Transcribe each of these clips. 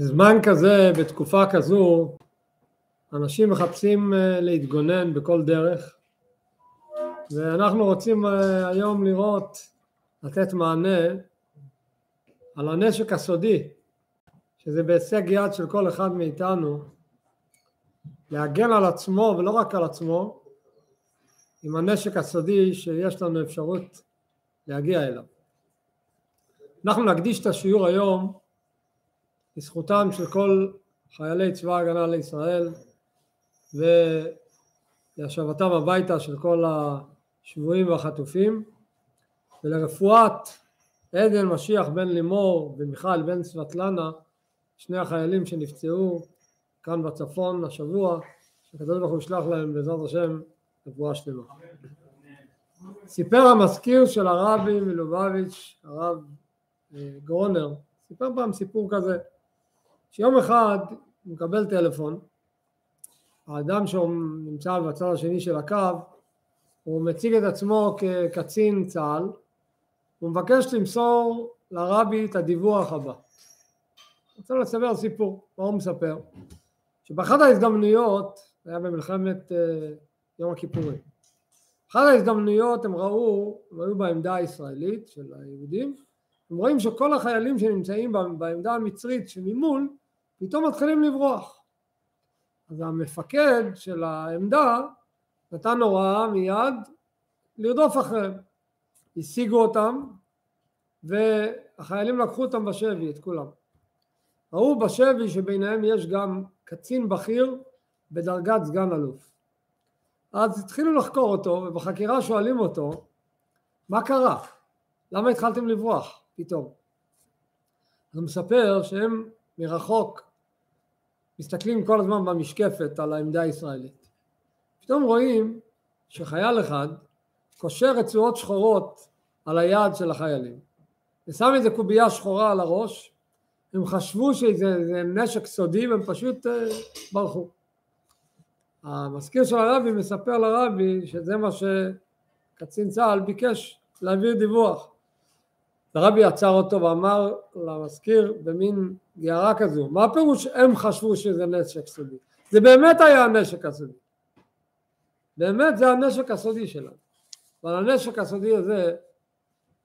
בזמן כזה, בתקופה כזו, אנשים מחפשים אה, להתגונן בכל דרך, ואנחנו רוצים אה, היום לראות, לתת מענה על הנשק הסודי, שזה בהישג יד של כל אחד מאיתנו, להגן על עצמו ולא רק על עצמו, עם הנשק הסודי שיש לנו אפשרות להגיע אליו. אנחנו נקדיש את השיעור היום לזכותם של כל חיילי צבא ההגנה לישראל ולהשבתם הביתה של כל השבויים והחטופים ולרפואת עדן משיח בן לימור ומיכל בן סבטלנה שני החיילים שנפצעו כאן בצפון השבוע שהקדוש ברוך הוא ישלח להם בעזרת השם רפואה שלמה. סיפר המזכיר של הרבי מלובביץ' הרב אה, גרונר סיפר פעם סיפור כזה שיום אחד הוא מקבל טלפון, האדם שנמצא בצד השני של הקו, הוא מציג את עצמו כקצין צה"ל, הוא מבקש למסור לרבי את הדיווח הבא. אני רוצה לספר סיפור, מה הוא מספר? שבאחת ההזדמנויות, זה היה במלחמת uh, יום הכיפורים, אחת ההזדמנויות הם ראו, הם היו בעמדה הישראלית של היהודים, הם רואים שכל החיילים שנמצאים בעמדה המצרית שממול פתאום מתחילים לברוח. אז המפקד של העמדה נתן הוראה מיד לרדוף אחריהם. השיגו אותם והחיילים לקחו אותם בשבי, את כולם. ראו בשבי שביניהם יש גם קצין בכיר בדרגת סגן אלוף. אז התחילו לחקור אותו ובחקירה שואלים אותו מה קרה? למה התחלתם לברוח פתאום? אז הוא מספר שהם מרחוק מסתכלים כל הזמן במשקפת על העמדה הישראלית. פתאום רואים שחייל אחד קושר רצועות שחורות על היד של החיילים ושם איזה קובייה שחורה על הראש הם חשבו שזה נשק סודי והם פשוט uh, ברחו. המזכיר של הרבי מספר לרבי שזה מה שקצין צה"ל ביקש להעביר דיווח הרבי עצר אותו ואמר למזכיר במין גערה כזו, מה הפירוש הם חשבו שזה נשק סודי? זה באמת היה הנשק הסודי. באמת זה הנשק הסודי שלנו. ועל הנשק הסודי הזה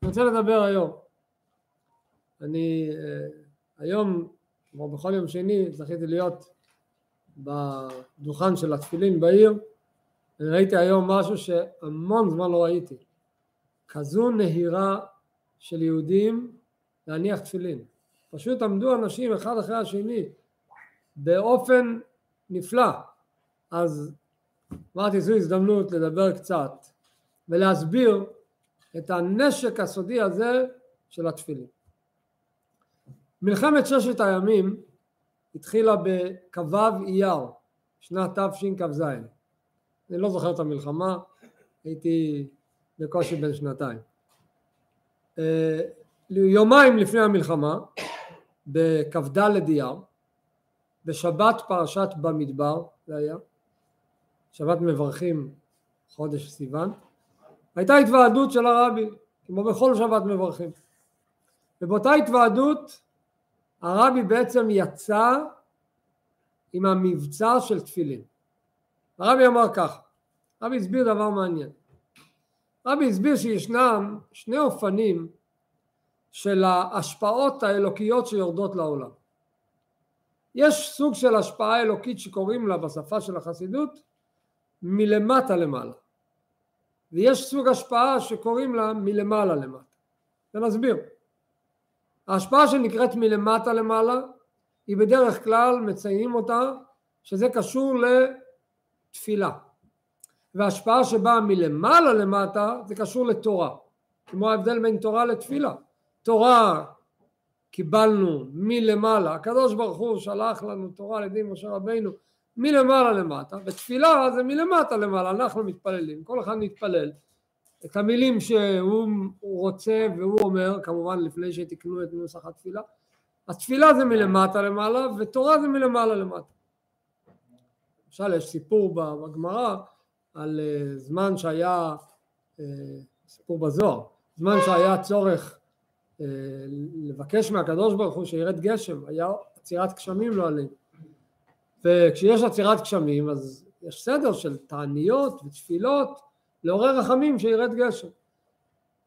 אני רוצה לדבר היום. אני אה, היום, כמו בכל יום שני, זכיתי להיות בדוכן של התפילין בעיר, וראיתי היום משהו שהמון זמן לא ראיתי. כזו נהירה של יהודים להניח תפילין. פשוט עמדו אנשים אחד אחרי השני באופן נפלא. אז אמרתי זו הזדמנות לדבר קצת ולהסביר את הנשק הסודי הזה של התפילין. מלחמת ששת הימים התחילה בכ"ו אייר שנת תשכ"ז. אני לא זוכר את המלחמה, הייתי בקושי בן שנתיים. אה, יומיים לפני המלחמה, בכ"ד אייר, בשבת פרשת במדבר, זה היה, שבת מברכים חודש סיוון, הייתה התוועדות של הרבי, כמו בכל שבת מברכים. ובאותה התוועדות הרבי בעצם יצא עם המבצע של תפילין. הרבי אמר כך, הרבי הסביר דבר מעניין. רבי הסביר שישנם שני אופנים של ההשפעות האלוקיות שיורדות לעולם. יש סוג של השפעה אלוקית שקוראים לה בשפה של החסידות מלמטה למעלה. ויש סוג השפעה שקוראים לה מלמעלה למטה. ונסביר. ההשפעה שנקראת מלמטה למעלה היא בדרך כלל מציינים אותה שזה קשור לתפילה וההשפעה שבאה מלמעלה למטה זה קשור לתורה. כמו ההבדל בין תורה לתפילה. תורה קיבלנו מלמעלה הקדוש ברוך הוא שלח לנו תורה על ידי משה רבינו מלמעלה למטה ותפילה זה מלמטה למעלה אנחנו מתפללים כל אחד מתפלל. את המילים שהוא רוצה והוא אומר כמובן לפני שתקנו את נוסח התפילה. התפילה זה מלמטה למעלה ותורה זה מלמעלה למטה. למשל יש סיפור בגמרא על זמן שהיה, סיפור בזוהר, זמן שהיה צורך לבקש מהקדוש ברוך הוא שירד גשם, היה עצירת גשמים לא עלינו. וכשיש עצירת גשמים אז יש סדר של תעניות ותפילות לעורר רחמים שירד גשם.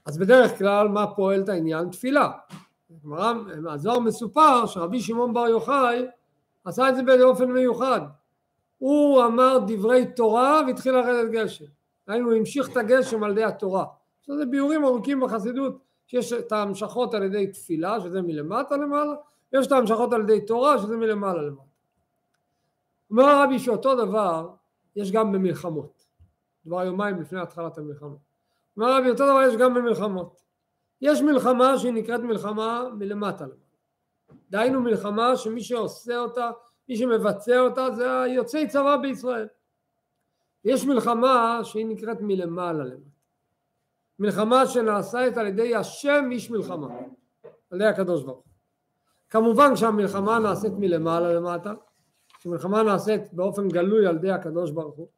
אז בדרך כלל מה פועל את העניין? תפילה. מהזוהר מסופר שרבי שמעון בר יוחאי עשה את זה באופן מיוחד. הוא אמר דברי תורה והתחיל לרדת גשם. היינו, הוא המשיך את הגשם על ידי התורה. זה ביורים ארוכים בחסידות, שיש את ההמשכות על ידי תפילה, שזה מלמטה למעלה, ויש את ההמשכות על ידי תורה, שזה מלמעלה למטה. אומר רבי שאותו דבר יש גם במלחמות. כבר יומיים לפני התחלת המלחמה. אומר רבי אותו דבר יש גם במלחמות. יש מלחמה שהיא נקראת מלחמה מלמטה למעלה. דהיינו מלחמה שמי שעושה אותה, מי שמבצע אותה זה היוצאי צבא בישראל. יש מלחמה שהיא נקראת מלמעלה למטה. מלחמה שנעשית על ידי השם איש מלחמה, על ידי הקדוש ברוך כמובן כשהמלחמה נעשית מלמעלה למטה, כשמלחמה נעשית באופן גלוי על ידי הקדוש ברוך הוא,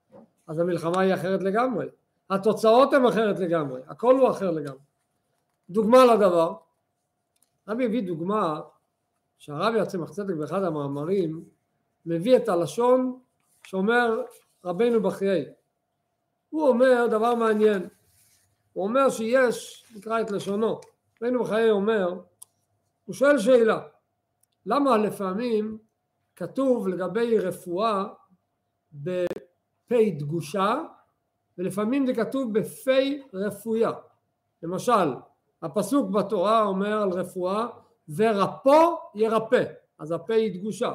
אז המלחמה היא אחרת לגמרי. התוצאות הן אחרת לגמרי, הכל הוא אחר לגמרי. דוגמה לדבר, רבי הביא דוגמה שהרבי הצמח צדק באחד המאמרים מביא את הלשון שאומר רבנו בחיי. הוא אומר דבר מעניין, הוא אומר שיש, נקרא את לשונו, רבנו בחיי אומר, הוא שואל שאלה, למה לפעמים כתוב לגבי רפואה בפ' דגושה ולפעמים זה כתוב בפ' רפויה. למשל, הפסוק בתורה אומר על רפואה ורפו ירפא, אז הפה היא דגושה.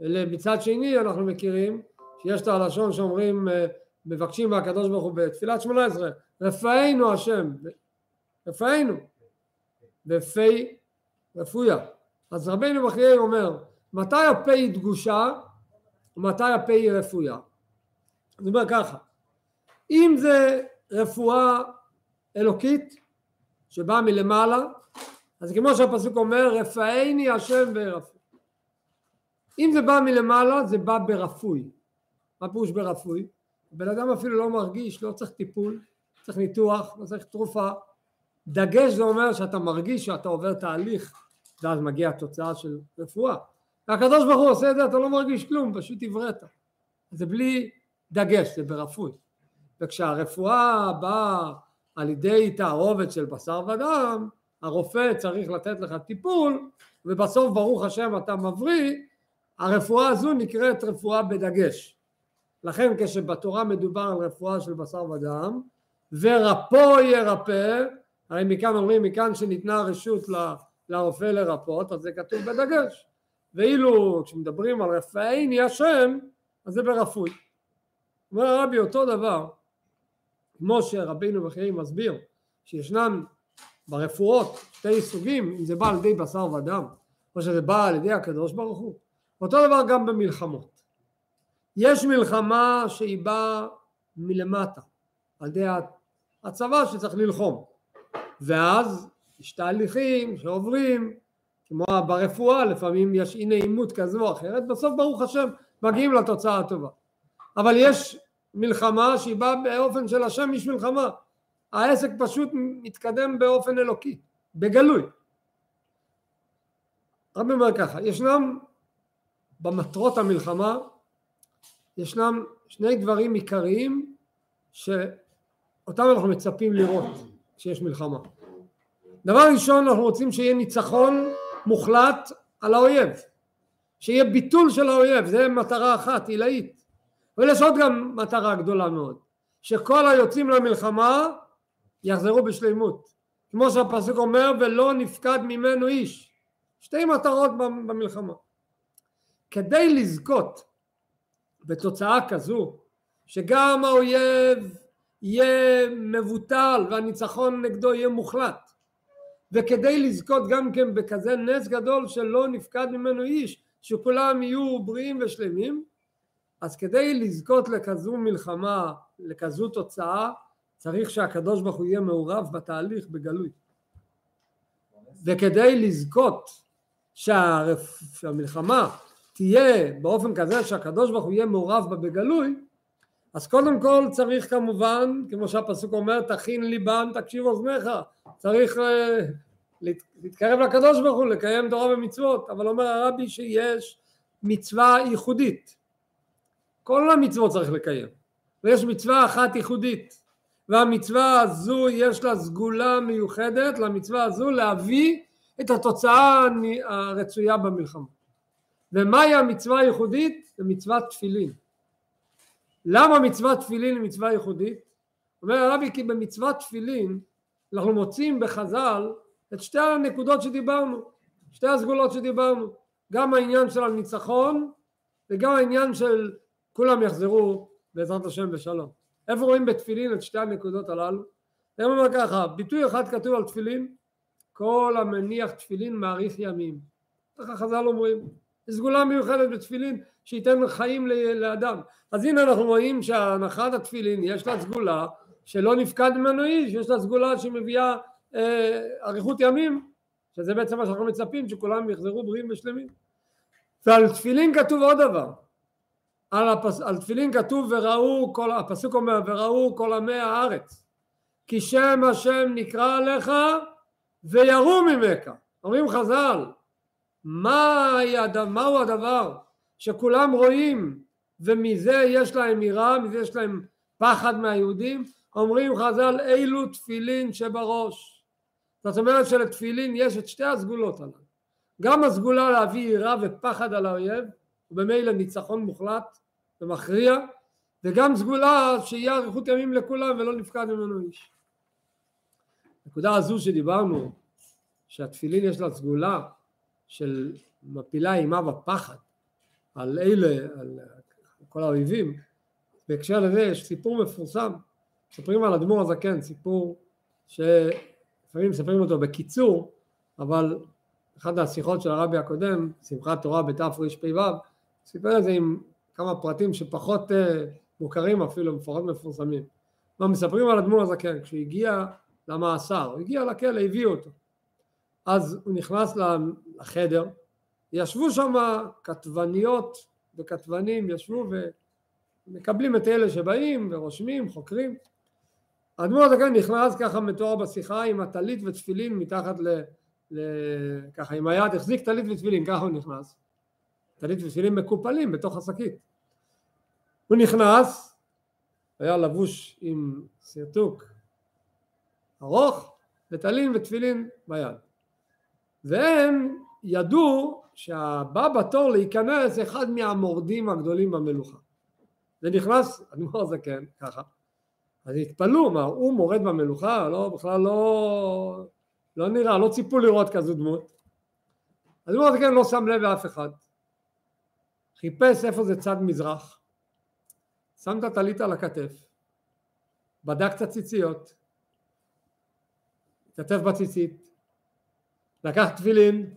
מצד שני אנחנו מכירים שיש את הלשון שאומרים אה, מבקשים מהקדוש ברוך הוא בתפילת שמונה עשרה רפאנו השם רפאנו. בפי רפויה. אז רבינו בחיי אומר מתי הפה היא דגושה ומתי הפה היא רפויה? אני אומר ככה אם זה רפואה אלוקית שבאה מלמעלה אז כמו שהפסוק אומר רפאני השם ורפוי אם זה בא מלמעלה זה בא ברפוי מה פירוש ברפוי? בן אדם אפילו לא מרגיש, לא צריך טיפול, צריך ניתוח, לא צריך תרופה. דגש זה אומר שאתה מרגיש שאתה עובר תהליך ואז מגיעה התוצאה של רפואה. והקדוש ברוך הוא עושה את זה, אתה לא מרגיש כלום, פשוט הבראת. זה בלי דגש, זה ברפוי. וכשהרפואה באה על ידי תערובת של בשר ודם, הרופא צריך לתת לך טיפול, ובסוף ברוך השם אתה מבריא, הרפואה הזו נקראת רפואה בדגש. לכן כשבתורה מדובר על רפואה של בשר ודם ורפו ירפא הרי מכאן אומרים מכאן שניתנה רשות לרופא לרפות אז זה כתוב בדגש. ואילו כשמדברים על רפאיני השם אז זה ברפוי. אומר הרבי אותו דבר כמו שרבינו בחירים מסביר שישנם ברפואות שתי סוגים אם זה בא על ידי בשר ודם או שזה בא על ידי הקדוש ברוך הוא אותו דבר גם במלחמות יש מלחמה שהיא באה מלמטה, על ידי הצבא שצריך ללחום, ואז יש תהליכים שעוברים, כמו ברפואה לפעמים יש אי נעימות כזו או אחרת, בסוף ברוך השם מגיעים לתוצאה הטובה. אבל יש מלחמה שהיא באה באופן של השם יש מלחמה, העסק פשוט מתקדם באופן אלוקי, בגלוי. רבי אומר ככה, ישנם במטרות ישנם שני דברים עיקריים שאותם אנחנו מצפים לראות כשיש מלחמה. דבר ראשון אנחנו רוצים שיהיה ניצחון מוחלט על האויב, שיהיה ביטול של האויב, זה מטרה אחת עילאית. אבל יש עוד גם מטרה גדולה מאוד, שכל היוצאים למלחמה יחזרו בשלימות. כמו שהפסוק אומר ולא נפקד ממנו איש. שתי מטרות במלחמה. כדי לזכות בתוצאה כזו שגם האויב יהיה מבוטל והניצחון נגדו יהיה מוחלט וכדי לזכות גם כן בכזה נס גדול שלא נפקד ממנו איש שכולם יהיו בריאים ושלמים אז כדי לזכות לכזו מלחמה לכזו תוצאה צריך שהקדוש ברוך הוא יהיה מעורב בתהליך בגלוי וכדי לזכות. שהמלחמה תהיה באופן כזה שהקדוש ברוך הוא יהיה מעורב בה בגלוי אז קודם כל צריך כמובן כמו שהפסוק אומר תכין ליבם תקשיב אוזניך צריך uh, להתקרב לקדוש ברוך הוא, לקיים תורה ומצוות, אבל אומר הרבי שיש מצווה ייחודית. כל המצוות צריך לקיים, ויש מצווה אחת ייחודית, והמצווה הזו יש לה סגולה מיוחדת למצווה הזו להביא את התוצאה הרצויה במלחמה. ומהי המצווה הייחודית? זה מצוות תפילין. למה מצוות תפילין היא מצווה ייחודית? אומר הרבי כי במצוות תפילין אנחנו מוצאים בחז"ל את שתי הנקודות שדיברנו, שתי הסגולות שדיברנו, גם העניין של הניצחון וגם העניין של כולם יחזרו בעזרת השם בשלום. איפה רואים בתפילין את שתי הנקודות הללו? אני אומר ככה, ביטוי אחד כתוב על תפילין, כל המניח תפילין מאריך ימים. ככה חז"ל אומרים. סגולה מיוחדת בתפילין שייתן חיים לאדם. אז הנה אנחנו רואים שהנחת התפילין יש לה סגולה שלא נפקד ממנו איש, יש לה סגולה שמביאה אה, אריכות ימים, שזה בעצם מה שאנחנו מצפים, שכולם יחזרו בריאים ושלמים. ועל תפילין כתוב עוד דבר, על, הפס, על תפילין כתוב וראו, כל, הפסוק אומר וראו כל עמי הארץ כי שם השם נקרא עליך ויראו ממך. אומרים חז"ל מה מהו הדבר שכולם רואים ומזה יש להם יראה, מזה יש להם פחד מהיהודים? אומרים חז"ל אילו תפילין שבראש. זאת אומרת שלתפילין יש את שתי הסגולות הללו. גם הסגולה להביא יראה ופחד על האויב ובמילא ניצחון מוחלט ומכריע וגם סגולה שיהיה אריכות ימים לכולם ולא נפקד ממנו איש. הנקודה הזו שדיברנו שהתפילין יש לה סגולה של מפילה אימה ופחד על אלה, על כל האויבים, בהקשר לזה יש סיפור מפורסם, מספרים על אדמו"ר הזקן, סיפור שלפעמים מספרים אותו בקיצור, אבל אחת השיחות של הרבי הקודם, שמחת תורה בתרפ"ו, סיפר את זה עם כמה פרטים שפחות uh, מוכרים אפילו, פחות מפורסמים. מה מספרים על אדמו"ר הזקן, כשהוא הגיע למאסר, הוא הגיע לכלא, הביאו אותו. אז הוא נכנס לחדר, ישבו שם כתבניות וכתבנים, ישבו ומקבלים את אלה שבאים ורושמים, חוקרים. האדמו"ר הזקן נכנס ככה מתואר בשיחה עם הטלית ותפילין מתחת ל... ל... ככה עם היד, החזיק טלית ותפילין, ככה הוא נכנס. טלית ותפילין מקופלים בתוך השקית. הוא נכנס, היה לבוש עם סרטוק ארוך, וטלין ותפילין ביד. והם ידעו שהבא בתור להיכנס אחד מהמורדים הגדולים במלוכה. ונכנס אדמו"ר הזקן ככה, אז התפלאו, מה הוא מורד במלוכה? לא, בכלל לא, לא נראה, לא ציפו לראות כזו דמות. אדמו"ר הזקן לא שם לב לאף אחד. חיפש איפה זה צד מזרח, שם את הטלית על הכתף, בדק את הציציות, התכתב בציצית, לקח תפילין,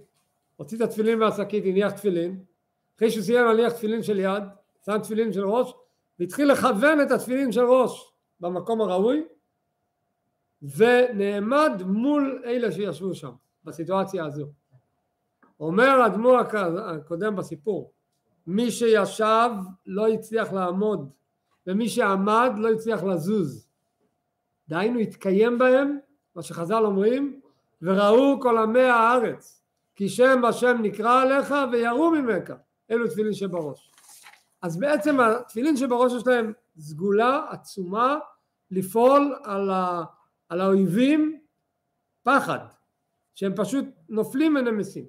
הוציא את התפילין מהשקית, הניח תפילין, אחרי שהוא סיים להניח תפילין של יד, שם תפילין של ראש, והתחיל לכוון את התפילין של ראש במקום הראוי, ונעמד מול אלה שישבו שם, בסיטואציה הזו. אומר האדמו"ר הקודם בסיפור, מי שישב לא הצליח לעמוד, ומי שעמד לא הצליח לזוז. דהיינו התקיים בהם, מה שחז"ל אומרים, וראו כל עמי הארץ, כי שם השם נקרא עליך ויראו ממך, אלו תפילין שבראש. אז בעצם התפילין שבראש יש להם סגולה עצומה לפעול על, ה, על האויבים פחד, שהם פשוט נופלים ונמסים.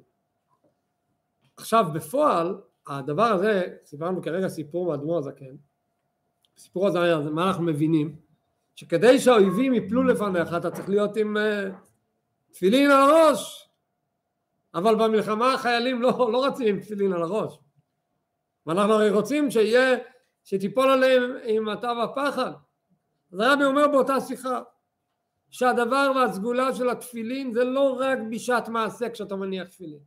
עכשיו בפועל הדבר הזה, סיפרנו כרגע סיפור מאדמו"ר הזקן, הסיפור הזה, מה אנחנו מבינים? שכדי שהאויבים יפלו לפניך אתה צריך להיות עם uh, תפילין על הראש. אבל במלחמה החיילים לא, לא רצים עם תפילין על הראש. ואנחנו הרי רוצים שיהיה, שתיפול עליהם עם התו הפחד. אז הרבי אומר באותה שיחה שהדבר והסגולה של התפילין זה לא רק בשעת מעשה כשאתה מניח תפילין.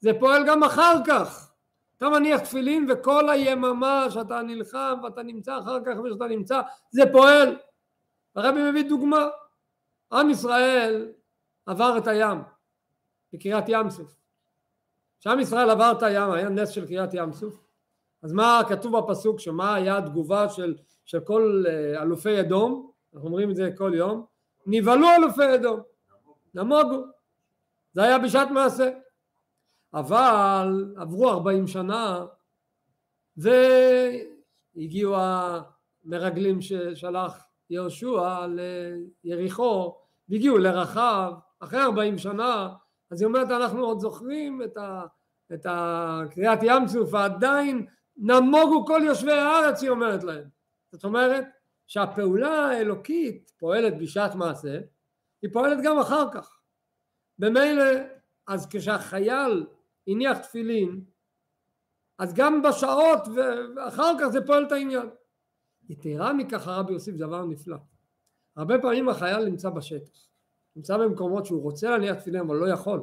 זה פועל גם אחר כך. אתה מניח תפילין וכל היממה שאתה נלחם ואתה נמצא אחר כך ושאתה נמצא זה פועל. הרבי מביא דוגמה. עם ישראל עבר את הים בקריית ים סוף. כשעם ישראל עבר את הים היה נס של קריית ים סוף. אז מה כתוב בפסוק שמה היה התגובה של, של כל אה, אלופי אדום? אנחנו אומרים את זה כל יום. נבהלו אלופי אדום נמוגו. זה היה בשעת מעשה. אבל עברו ארבעים שנה והגיעו המרגלים ששלח יהושע ליריחו והגיעו לרחב אחרי ארבעים שנה אז היא אומרת אנחנו עוד זוכרים את, ה, את הקריאת ים סוף ועדיין נמוגו כל יושבי הארץ היא אומרת להם. זאת אומרת שהפעולה האלוקית פועלת בשעת מעשה היא פועלת גם אחר כך. במילא אז כשהחייל הניח תפילין אז גם בשעות ואחר כך זה פועל את העניין. יתרה מכך הרבי יוסיף דבר נפלא. הרבה פעמים החייל נמצא בשטח נמצא במקומות שהוא רוצה להניח תפילין אבל לא יכול.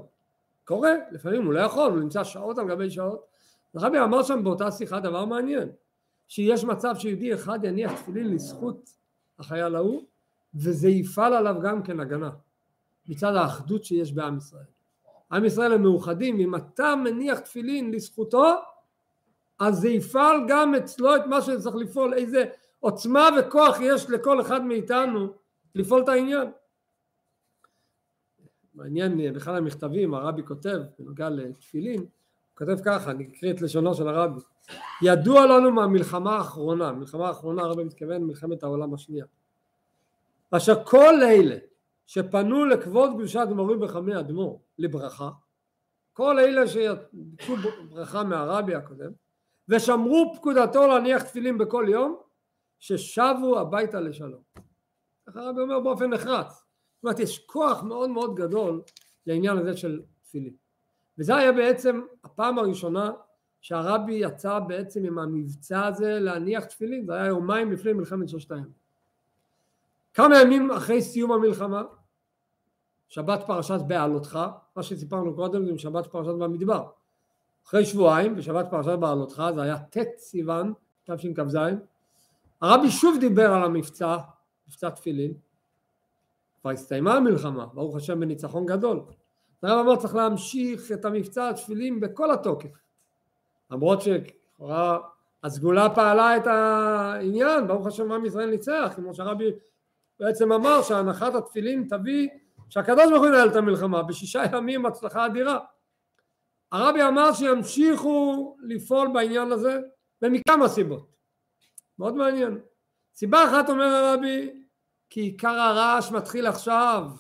קורה לפעמים הוא לא יכול הוא נמצא שעות על גבי שעות. הרבי אמר שם באותה שיחה דבר מעניין שיש מצב שיהודי אחד יניח תפילין לזכות החייל ההוא וזה יפעל עליו גם כן הגנה מצד האחדות שיש בעם ישראל. עם ישראל הם מאוחדים אם אתה מניח תפילין לזכותו אז זה יפעל גם אצלו את מה שצריך לפעול. איזה עוצמה וכוח יש לכל אחד מאיתנו לפעול את העניין מעניין באחד המכתבים הרבי כותב בנוגע לתפילין הוא כותב ככה אני אקריא את לשונו של הרבי ידוע לנו מהמלחמה האחרונה מלחמה האחרונה הרבי מתכוון מלחמת העולם השנייה אשר כל אלה שפנו לכבוד קדושת מורים וחמי אדמו"ר לברכה כל אלה שביקשו ברכה מהרבי הקודם ושמרו פקודתו להניח תפילין בכל יום ששבו הביתה לשלום. ככה הרבי אומר באופן נחרץ. אומרת יש כוח מאוד מאוד גדול לעניין הזה של תפילין. וזה היה בעצם הפעם הראשונה שהרבי יצא בעצם עם המבצע הזה להניח תפילין, זה היה יומיים לפני מלחמת ששת הימים. כמה ימים אחרי סיום המלחמה, שבת פרשת בעלותך, מה שסיפרנו קודם זה שבת פרשת במדבר. אחרי שבועיים, בשבת פרשת בעלותך, זה היה ט' סיוון, תשכ"ז, הרבי שוב דיבר על המבצע, מבצע תפילין, כבר הסתיימה המלחמה, ברוך השם בניצחון גדול. הרב אמר צריך להמשיך את המבצע התפילין בכל התוקף. למרות שלכאורה הסגולה פעלה את העניין, ברוך השם עם ישראל ניצח, כמו שהרבי בעצם אמר שהנחת התפילין תביא שהקדוש ברוך הוא ינהל את המלחמה, בשישה ימים הצלחה אדירה. הרבי אמר שימשיכו לפעול בעניין הזה ומכמה סיבות. מאוד מעניין. סיבה אחת אומר הרבי כי עיקר הרעש מתחיל עכשיו.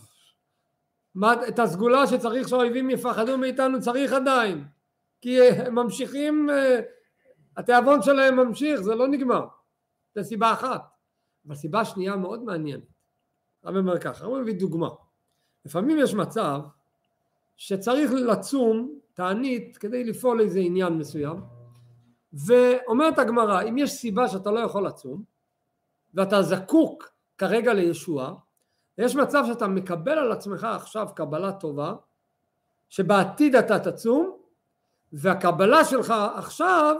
את הסגולה שצריך שהאויבים יפחדו מאיתנו צריך עדיין. כי הם ממשיכים, אה, התיאבון שלהם ממשיך, זה לא נגמר. זו סיבה אחת. אבל סיבה שנייה מאוד מעניינת. הרבי אומר ככה, הרבי מביא דוגמה. לפעמים יש מצב שצריך לצום תענית כדי לפעול איזה עניין מסוים ואומרת הגמרא אם יש סיבה שאתה לא יכול לצום ואתה זקוק כרגע לישוע יש מצב שאתה מקבל על עצמך עכשיו קבלה טובה שבעתיד אתה תצום והקבלה שלך עכשיו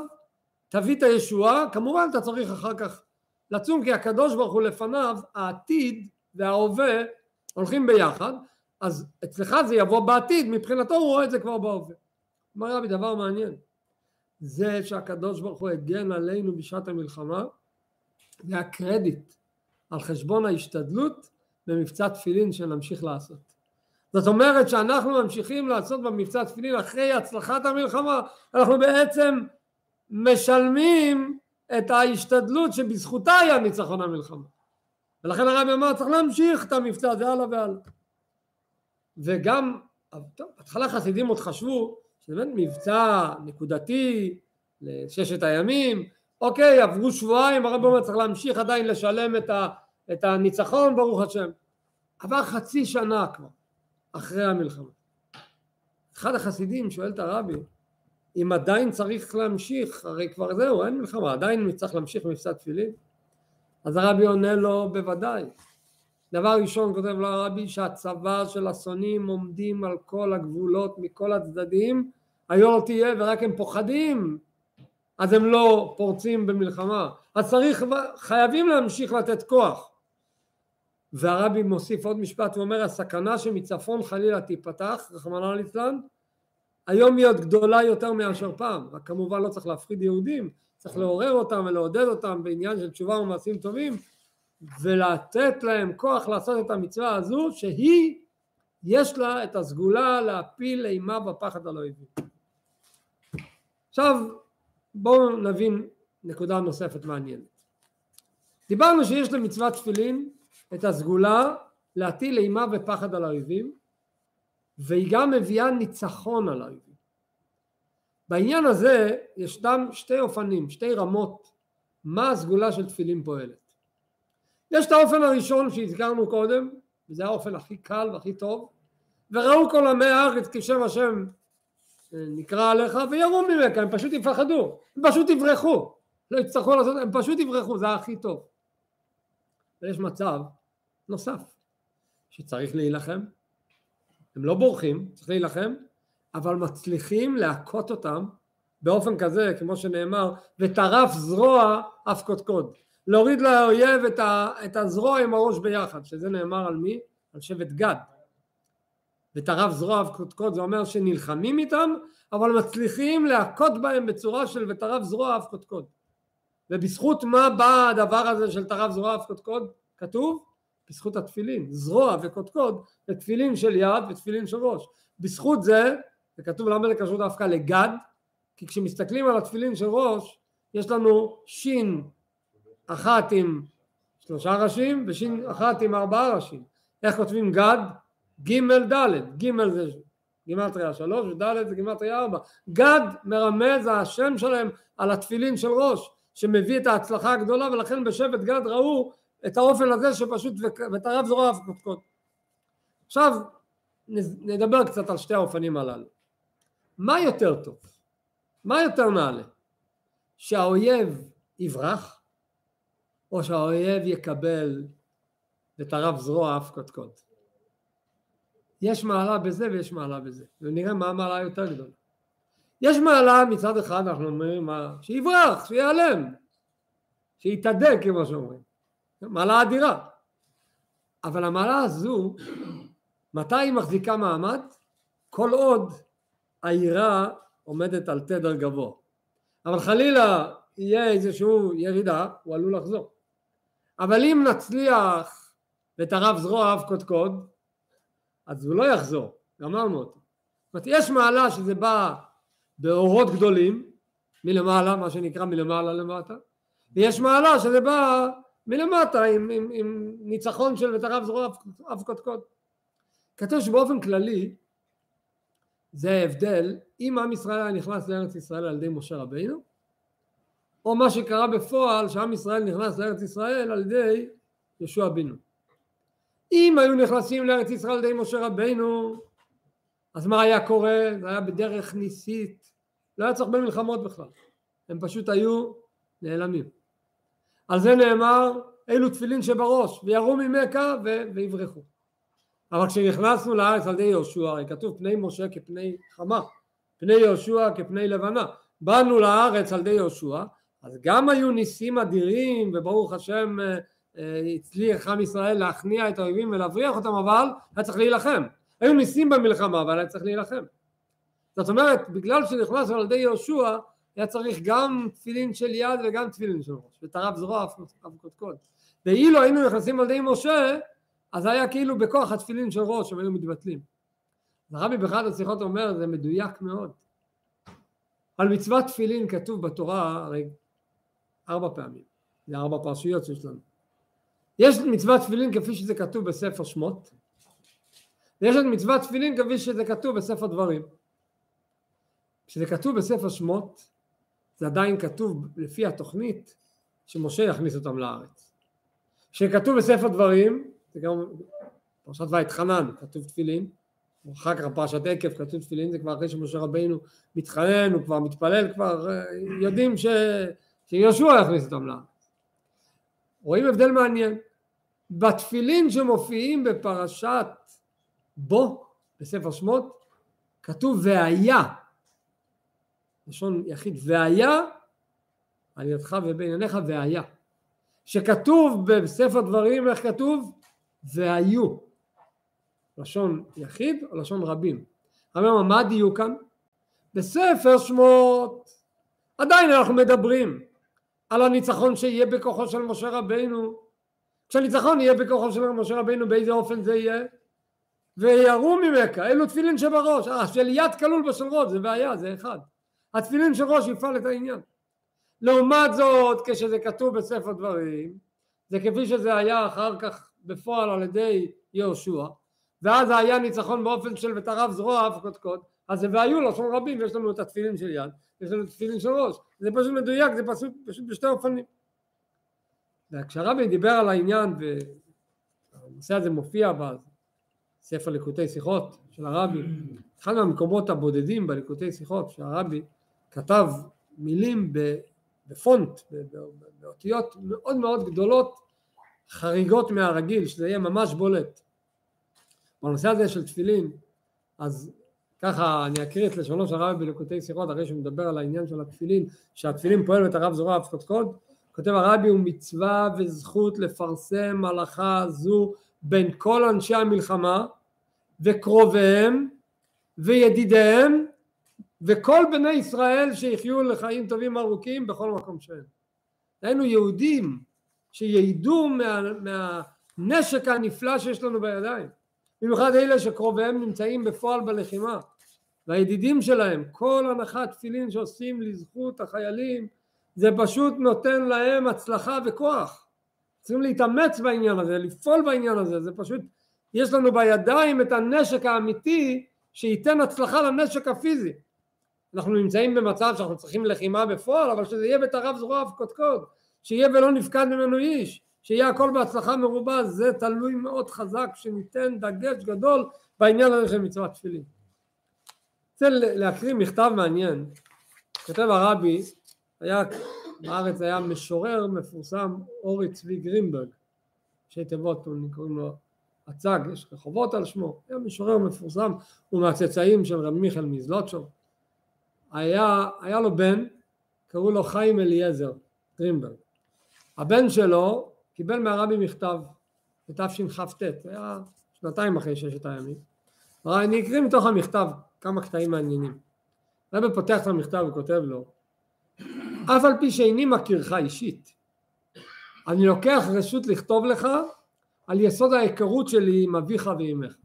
תביא את הישועה כמובן אתה צריך אחר כך לצום כי הקדוש ברוך הוא לפניו העתיד וההווה הולכים ביחד אז אצלך זה יבוא בעתיד מבחינתו הוא רואה את זה כבר בהווה. אומר רבי דבר מעניין. זה שהקדוש ברוך הוא הגן עלינו בשעת המלחמה זה הקרדיט על חשבון ההשתדלות במבצע תפילין שנמשיך לעשות. זאת אומרת שאנחנו ממשיכים לעשות במבצע תפילין אחרי הצלחת המלחמה, אנחנו בעצם משלמים את ההשתדלות שבזכותה היה ניצחון המלחמה. ולכן הרבי אמר צריך להמשיך את המבצע הזה הלאה והלאה. וגם, טוב, בהתחלה חסידים עוד חשבו שזה באמת מבצע נקודתי לששת הימים, אוקיי, עברו שבועיים, הרב אומר צריך להמשיך עדיין לשלם את, ה, את הניצחון, ברוך השם. עבר חצי שנה כבר, אחרי המלחמה. אחד החסידים שואל את הרבי, אם עדיין צריך להמשיך, הרי כבר זהו, אין מלחמה, עדיין צריך להמשיך מבצע תפילין? אז הרבי עונה לו, בוודאי. דבר ראשון כותב לו הרבי שהצבא של השונאים עומדים על כל הגבולות מכל הצדדים, היו לא תהיה ורק הם פוחדים אז הם לא פורצים במלחמה. אז צריך, חייבים להמשיך לתת כוח. והרבי מוסיף עוד משפט, הוא אומר הסכנה שמצפון חלילה תיפתח, רחמנא ליצלן, היום היא עוד גדולה יותר מאשר פעם, רק כמובן לא צריך להפחיד יהודים, צריך לעורר אותם ולעודד אותם בעניין של תשובה ומעשים טובים ולתת להם כוח לעשות את המצווה הזו שהיא יש לה את הסגולה להפיל אימה ופחד על האויבים. עכשיו בואו נבין נקודה נוספת מעניינת. דיברנו שיש למצוות תפילין את הסגולה להטיל אימה ופחד על האויבים והיא גם מביאה ניצחון על האויבים. בעניין הזה ישנם שתי אופנים, שתי רמות מה הסגולה של תפילין פועלת. יש את האופן הראשון שהזכרנו קודם, וזה האופן הכי קל והכי טוב, וראו כל עמי הארץ כשם השם נקרא עליך ויראו ממך, הם פשוט יפחדו, הם פשוט יברחו, לא יצטרכו לעשות, הם פשוט יברחו, זה הכי טוב. ויש מצב נוסף, שצריך להילחם, הם לא בורחים, צריך להילחם, אבל מצליחים להכות אותם באופן כזה, כמו שנאמר, וטרף זרוע אף קודקוד. להוריד לאויב את, ה, את הזרוע עם הראש ביחד, שזה נאמר על מי? על שבט גד. וטרף זרוע אף קודקוד זה אומר שנלחמים איתם, אבל מצליחים להכות בהם בצורה של וטרף זרוע אף קודקוד. ובזכות מה בא הדבר הזה של טרף זרוע אף קודקוד? כתוב? בזכות התפילין, זרוע וקודקוד זה תפילין של יד ותפילין של ראש. בזכות זה, זה כתוב למה זה קשור דווקא לגד, כי כשמסתכלים על התפילין של ראש, יש לנו שין אחת עם שלושה ראשים ושין אחת עם ארבעה ראשים. איך כותבים גד? ג' ד', ג' זה גימטריה שלוש וד' זה גימטריה ארבע. גד מרמז השם שלהם על התפילין של ראש, שמביא את ההצלחה הגדולה ולכן בשבט גד ראו את האופן הזה שפשוט וטרף זרוע אף קודקוד. עכשיו נדבר קצת על שתי האופנים הללו. מה יותר טוב? מה יותר נעלה? שהאויב יברח או שהאויב יקבל וטרף זרוע אף קודקוד? יש מעלה בזה ויש מעלה בזה ונראה מה המעלה היותר גדולה. יש מעלה מצד אחד אנחנו אומרים שיברח, שיעלם, שיתהדק כמו שאומרים מעלה אדירה. אבל המעלה הזו, מתי היא מחזיקה מעמד? כל עוד היראה עומדת על תדר גבוה. אבל חלילה יהיה איזושהי ירידה, הוא עלול לחזור. אבל אם נצליח ואת הרב זרוע אב קודקוד, אז הוא לא יחזור, גמרנו אותו. זאת אומרת, יש מעלה שזה בא באורות גדולים, מלמעלה, מה שנקרא מלמעלה למטה, ויש מעלה שזה בא מלמטה עם, עם, עם ניצחון של ותרב זרוע אף קודקוד. כתוב שבאופן כללי זה ההבדל אם עם ישראל היה נכנס לארץ ישראל על ידי משה רבינו או מה שקרה בפועל שעם ישראל נכנס לארץ ישראל על ידי יהושע בן נון. אם היו נכנסים לארץ ישראל על ידי משה רבינו אז מה היה קורה? זה היה בדרך ניסית. לא היה צריך במלחמות בכלל. הם פשוט היו נעלמים. על זה נאמר אלו תפילין שבראש וירו ממכה ויברחו. אבל כשנכנסנו לארץ על ידי יהושע הרי כתוב פני משה כפני חמה פני יהושע כפני לבנה באנו לארץ על ידי יהושע אז גם היו ניסים אדירים וברוך השם אה, הצליח עם ישראל להכניע את האויבים ולהבריח אותם אבל היה צריך להילחם היו ניסים במלחמה אבל היה צריך להילחם זאת אומרת בגלל שנכנסנו על ידי יהושע היה צריך גם תפילין של יד וגם תפילין של ראש, וטרף זרוע אף קודקוד. ואילו היינו נכנסים על ידי משה, אז היה כאילו בכוח התפילין של ראש, הם היו מתבטלים. הרבי באחד השיחות אומר, זה מדויק מאוד. על מצוות תפילין כתוב בתורה הרי ארבע פעמים, זה ארבע פרשיות שיש לנו. יש מצוות תפילין כפי שזה כתוב בספר שמות, ויש את מצוות תפילין כפי שזה כתוב בספר דברים. כשזה כתוב בספר שמות, זה עדיין כתוב לפי התוכנית שמשה יכניס אותם לארץ. כשכתוב בספר דברים, זה גם פרשת ואתחנן כתוב תפילין, אחר כך פרשת עקב כתוב תפילין, זה כבר אחרי שמשה רבינו מתחנן, הוא כבר מתפלל, כבר אה, יודעים ש... שיהושע יכניס אותם לארץ. רואים הבדל מעניין. בתפילין שמופיעים בפרשת בו, בספר שמות, כתוב והיה לשון יחיד והיה על ידך ובענייניך והיה שכתוב בספר דברים איך כתוב והיו לשון יחיד או לשון רבים אומר מה הדיוק כאן? בספר שמות עדיין אנחנו מדברים על הניצחון שיהיה בכוחו של משה רבינו כשהניצחון יהיה בכוחו של משה רבינו באיזה אופן זה יהיה? וירו ממכה, אלו תפילין שבראש, אה, של יד כלול בשל ראש, זה בעיה, זה אחד. התפילין של ראש יפעל את העניין. לעומת זאת, כשזה כתוב בספר דברים, זה כפי שזה היה אחר כך בפועל על ידי יהושע, ואז היה ניצחון באופן של ותרב זרוע אף קודקוד, אז זה והיו לשון רבים, ויש לנו את התפילין של יד, יש לנו את התפילין של ראש, זה פשוט מדויק, זה פשוט, פשוט בשתי אופנים. וכשהרבי דיבר על העניין, והנושא הזה מופיע בספר ליקוטי שיחות של הרבי, אחד מהמקומות הבודדים בליקוטי שיחות שהרבי כתב מילים בפונט, באותיות מאוד מאוד גדולות, חריגות מהרגיל, שזה יהיה ממש בולט. בנושא הזה של תפילין, אז ככה אני אקריא את לשונו של הרבי בליקוטי שיחות, אחרי שהוא מדבר על העניין של התפילין, שהתפילין פועל את הרב זורע אף קודקוד, כותב הרבי הוא מצווה וזכות לפרסם הלכה זו בין כל אנשי המלחמה וקרוביהם וידידיהם וכל בני ישראל שיחיו לחיים טובים ארוכים בכל מקום שהם. היינו יהודים שיעידו מה, מהנשק הנפלא שיש לנו בידיים. במיוחד אלה שקרוביהם נמצאים בפועל בלחימה והידידים שלהם, כל הנחת תפילין שעושים לזכות החיילים זה פשוט נותן להם הצלחה וכוח. צריכים להתאמץ בעניין הזה, לפעול בעניין הזה, זה פשוט, יש לנו בידיים את הנשק האמיתי שייתן הצלחה לנשק הפיזי. אנחנו נמצאים במצב שאנחנו צריכים לחימה בפועל, אבל שזה יהיה בטרף זרוע וקודקוד, שיהיה ולא נפקד ממנו איש, שיהיה הכל בהצלחה מרובה, זה תלוי מאוד חזק שניתן דגש גדול בעניין הזה של מצוות תפילין. רוצה להקריא מכתב מעניין, כותב הרבי, היה, בארץ היה משורר מפורסם אורי צבי גרינברג, ראשי תיבות קוראים לו הצג, יש רחובות על שמו, היה משורר מפורסם, הוא מהצאצאים של רבי מיכאל מזלוטשוב, היה, היה לו בן, קראו לו חיים אליעזר גרינברג, הבן שלו קיבל מהרבי מכתב בתשכ"ט, היה שנתיים אחרי ששת הימים. אני אקריא מתוך המכתב כמה קטעים מעניינים. הרבי פותח את המכתב וכותב לו אף על פי שאיני מכירך אישית אני לוקח רשות לכתוב לך על יסוד ההיכרות שלי עם אביך ואימך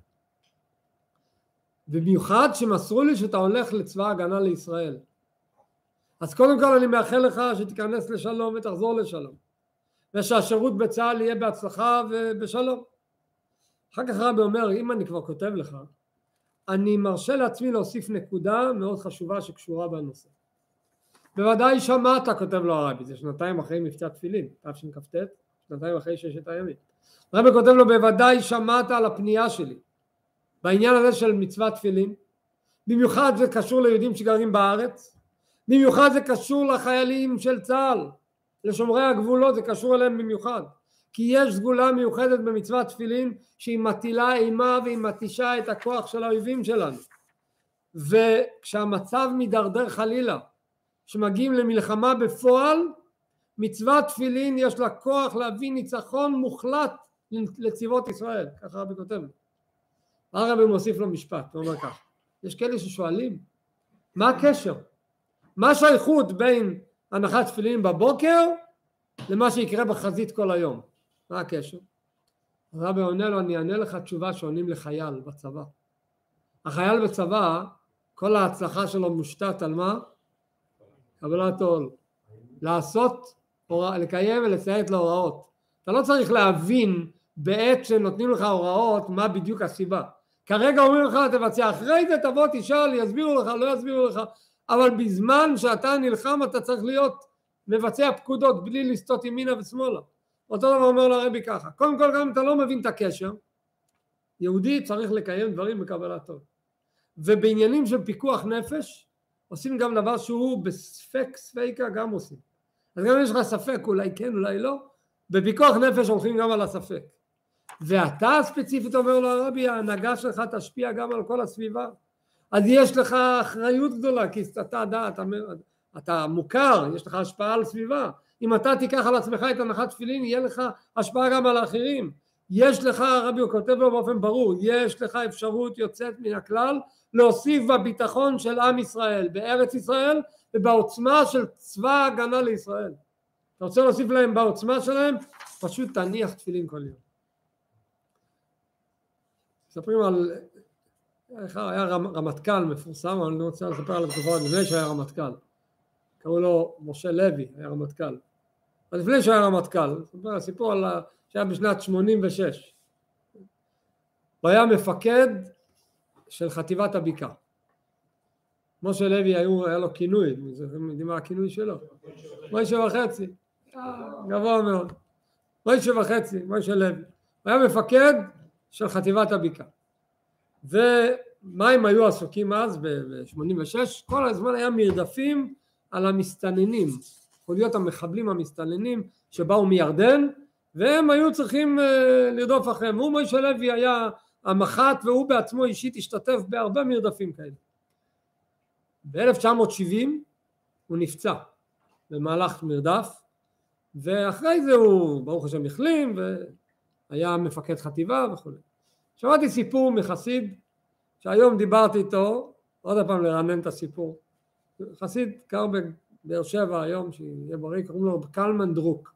ובמיוחד שמסרו לי שאתה הולך לצבא ההגנה לישראל אז קודם כל אני מאחל לך שתיכנס לשלום ותחזור לשלום ושהשירות בצה"ל יהיה בהצלחה ובשלום. אחר כך רבי אומר, אם אני כבר כותב לך, אני מרשה לעצמי להוסיף נקודה מאוד חשובה שקשורה בנושא. בוודאי שמעת, כותב לו הרבי, זה שנתיים אחרי מבצע תפילין, תשכ"ט, שנתיים אחרי ששת הימים. הרבי כותב לו, בוודאי שמעת על הפנייה שלי בעניין הזה של מצוות תפילין, במיוחד זה קשור ליהודים שגרים בארץ, במיוחד זה קשור לחיילים של צה"ל, לשומרי הגבולות זה קשור אליהם במיוחד כי יש סגולה מיוחדת במצוות תפילין שהיא מטילה אימה והיא מתישה את הכוח של האויבים שלנו וכשהמצב מידרדר חלילה שמגיעים למלחמה בפועל מצוות תפילין יש לה כוח להביא ניצחון מוחלט לצבאות ישראל ככה רבי כותב הרבי מוסיף לו משפט הוא אומר כך יש כאלה ששואלים מה הקשר מה השייכות בין הנחת תפילין בבוקר למה שיקרה בחזית כל היום. מה הקשר? הרבי עונה לו, אני אענה לך תשובה שעונים לחייל בצבא. החייל בצבא, כל ההצלחה שלו מושתת על מה? קבלת עול. לעשות, לקיים ולציית להוראות. אתה לא צריך להבין בעת שנותנים לך הוראות מה בדיוק הסיבה. כרגע אומרים לך תבצע, אחרי זה תבוא תשאל, יסבירו לך, לא יסבירו לך, אבל בזמן שאתה נלחם אתה צריך להיות מבצע פקודות בלי לסטות ימינה ושמאלה. אותו דבר אומר לרבי ככה, קודם כל גם אם אתה לא מבין את הקשר, יהודי צריך לקיים דברים בקבלת טוב. ובעניינים של פיקוח נפש עושים גם דבר שהוא בספק ספיקה גם עושים. אז גם אם יש לך ספק אולי כן אולי לא, בפיקוח נפש הולכים גם על הספק. ואתה ספציפית אומר לו הרבי ההנהגה שלך תשפיע גם על כל הסביבה אז יש לך אחריות גדולה, כי אתה, אתה, אתה, אתה מוכר, יש לך השפעה על סביבה. אם אתה תיקח על עצמך את הנחת תפילין, יהיה לך השפעה גם על האחרים. יש לך, הרבי הוא כותב לו באופן ברור, יש לך אפשרות יוצאת מן הכלל להוסיף בביטחון של עם ישראל, בארץ ישראל ובעוצמה של צבא ההגנה לישראל. אתה רוצה להוסיף להם בעוצמה שלהם? פשוט תניח תפילין כל יום. מספרים על היה רמטכ"ל מפורסם, אני לא רוצה לספר על התקופה לפני שהיה רמטכ"ל, קראו לו משה לוי, היה רמטכ"ל. אז לפני שהיה רמטכ"ל, סיפור על שהיה בשנת 86. הוא היה מפקד של חטיבת הבקעה. משה לוי היו, היה לו כינוי, אתם יודעים מה הכינוי שלו? מוישה וחצי, גבוה מאוד. מוישה וחצי, מוישה לוי. הוא היה מפקד של חטיבת הבקעה. ומה הם היו עסוקים אז, ב-86? כל הזמן היה מרדפים על המסתננים, חוליות המחבלים המסתננים שבאו מירדן, והם היו צריכים אה, לרדוף אחריהם. הוא מוישה לוי היה המח"ט והוא בעצמו אישית השתתף בהרבה מרדפים כאלה. ב-1970 הוא נפצע במהלך מרדף ואחרי זה הוא ברוך השם החלים והיה מפקד חטיבה וכו'. שמעתי סיפור מחסיד שהיום דיברתי איתו, עוד פעם לרענן את הסיפור. חסיד גר בבאר שבע היום, שיהיה בריא, קוראים לו קלמן דרוק.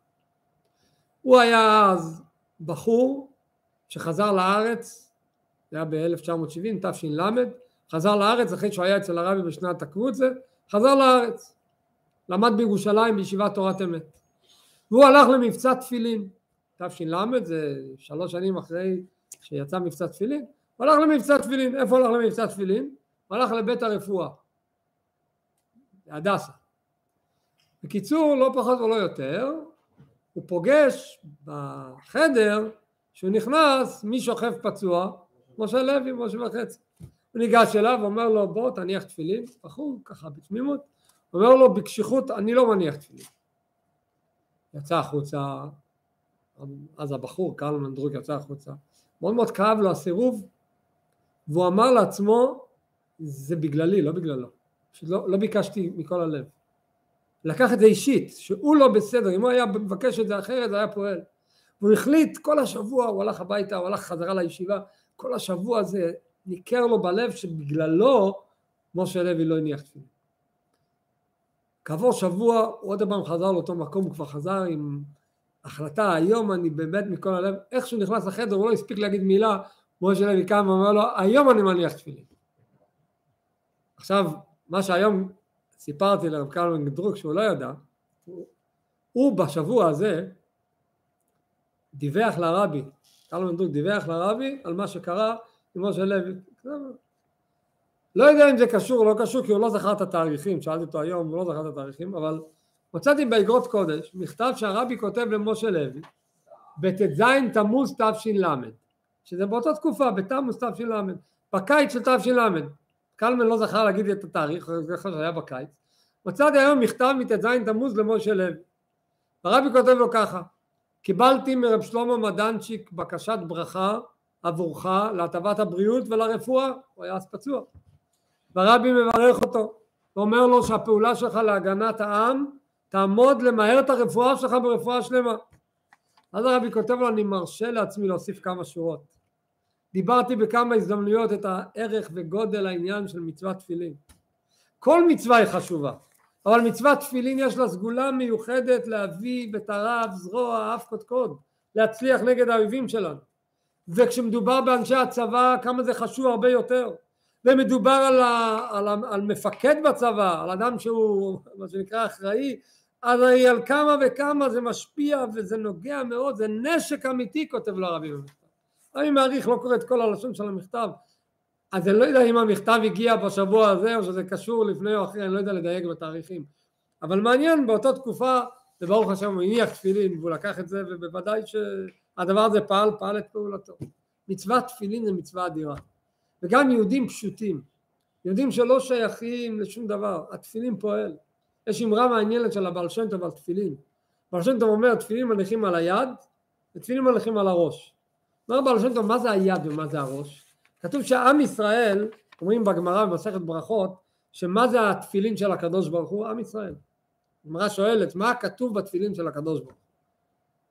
הוא היה אז בחור שחזר לארץ, זה היה ב-1970, תש"ל, חזר לארץ אחרי שהוא היה אצל הרבי בשנת הקבוצה, חזר לארץ, למד בירושלים בישיבת תורת אמת. והוא הלך למבצע תפילין, תש"ל זה שלוש שנים אחרי שיצא מבצע תפילין, הוא הלך למבצע תפילין, איפה הוא הלך למבצע תפילין? הוא הלך לבית הרפואה, להדסה. בקיצור, לא פחות ולא יותר, הוא פוגש בחדר, שהוא נכנס, מי שוכב פצוע? משה לוי, משה וחצי. הוא ניגש אליו ואומר לו בוא תניח תפילין, בחור ככה בתמימות, אומר לו בקשיחות אני לא מניח תפילין. יצא החוצה, אז הבחור קרל מנדרוק יצא החוצה, מאוד מאוד כאב לו הסירוב והוא אמר לעצמו זה בגללי לא בגללו, לא, לא ביקשתי מכל הלב. לקח את זה אישית, שהוא לא בסדר, אם הוא היה מבקש את זה אחרת זה היה פועל. והוא החליט כל השבוע, הוא הלך הביתה, הוא הלך חזרה לישיבה, כל השבוע הזה ניכר לו בלב שבגללו משה לוי לא הניח תפילין. כעבור שבוע הוא עוד פעם חזר לאותו מקום, הוא כבר חזר עם החלטה, היום אני באמת מכל הלב, איך שהוא נכנס לחדר הוא לא הספיק להגיד מילה, משה לוי קם ואומר לו, היום אני מניח תפילין. עכשיו, מה שהיום סיפרתי לרב קלמן גדרוק שהוא לא ידע, הוא, הוא בשבוע הזה דיווח לרבי, קלמן גדרוק דיווח לרבי על מה שקרה עם משה לוי. לא יודע אם זה קשור או לא קשור כי הוא לא זכר את התאריכים, שאלתי אותו היום, הוא לא זכר את התאריכים, אבל מצאתי באגרות קודש מכתב שהרבי כותב למשה לוי בט"ז תמוז תש"ל, שזה באותה תקופה, בתמוז תש"ל, בקיץ של תש"ל. קלמן לא זכר להגיד את התאריך, זה חושב שהיה בקיץ. מצאתי היום מכתב מט"ז תמוז למשה לוי. הרבי כותב לו ככה: קיבלתי מרב שלמה מדנצ'יק בקשת ברכה עבורך להטבת הבריאות ולרפואה, הוא היה אז פצוע. והרבי מברך אותו, ואומר לו שהפעולה שלך להגנת העם תעמוד למהר את הרפואה שלך ברפואה שלמה. אז הרבי כותב לו אני מרשה לעצמי להוסיף כמה שורות. דיברתי בכמה הזדמנויות את הערך וגודל העניין של מצוות תפילין. כל מצווה היא חשובה, אבל מצוות תפילין יש לה סגולה מיוחדת להביא בטרף, זרוע, אף קודקוד, להצליח נגד האויבים שלנו. וכשמדובר באנשי הצבא כמה זה חשוב הרבה יותר ומדובר על, ה, על, ה, על מפקד בצבא, על אדם שהוא מה שנקרא אחראי, אז על כמה וכמה זה משפיע וזה נוגע מאוד, זה נשק אמיתי כותב לו הרבי במכתב. אני מעריך, לא קורא את כל הלשון של המכתב, אז אני לא יודע אם המכתב הגיע בשבוע הזה או שזה קשור לפני או אחרי, אני לא יודע לדייק בתאריכים, אבל מעניין באותה תקופה, וברוך השם הוא הניח תפילין והוא לקח את זה ובוודאי ש... הדבר הזה פעל, פעל את פעולתו. מצוות תפילין זה מצווה אדירה. וגם יהודים פשוטים, יהודים שלא שייכים לשום דבר, התפילין פועל. יש אמרה מעניינת של הבעל שם טוב על תפילין. בעל שם טוב אומר תפילין מניחים על היד ותפילין מניחים על הראש. אומר בעל שם טוב מה זה היד ומה זה הראש? כתוב שעם ישראל, אומרים בגמרא במסכת ברכות, שמה זה התפילין של הקדוש ברוך הוא? עם ישראל. הגמרא שואלת מה כתוב בתפילין של הקדוש ברוך הוא?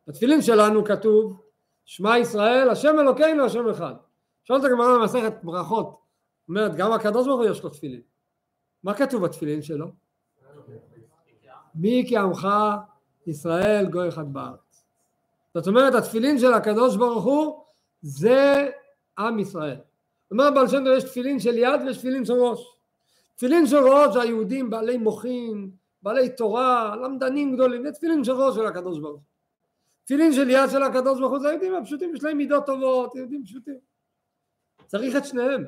בתפילין שלנו כתוב שמע ישראל השם אלוקינו השם אחד. שואלת הגמרא במסכת ברכות, אומרת גם הקדוש ברוך הוא יש לו תפילין. מה כתוב בתפילין שלו? מי כי עמך ישראל גוי אחד בארץ. זאת אומרת התפילין של הקדוש ברוך הוא זה עם ישראל. אומר בעל שם יש תפילין של יד ויש תפילין של ראש. תפילין של ראש זה היהודים בעלי מוחין, בעלי תורה, למדנים גדולים, זה תפילין של ראש של הקדוש ברוך הוא. תפילין של יד של הקדוש ברוך הוא זה היהודים הפשוטים, יש להם מידות טובות, יהודים פשוטים. צריך את שניהם.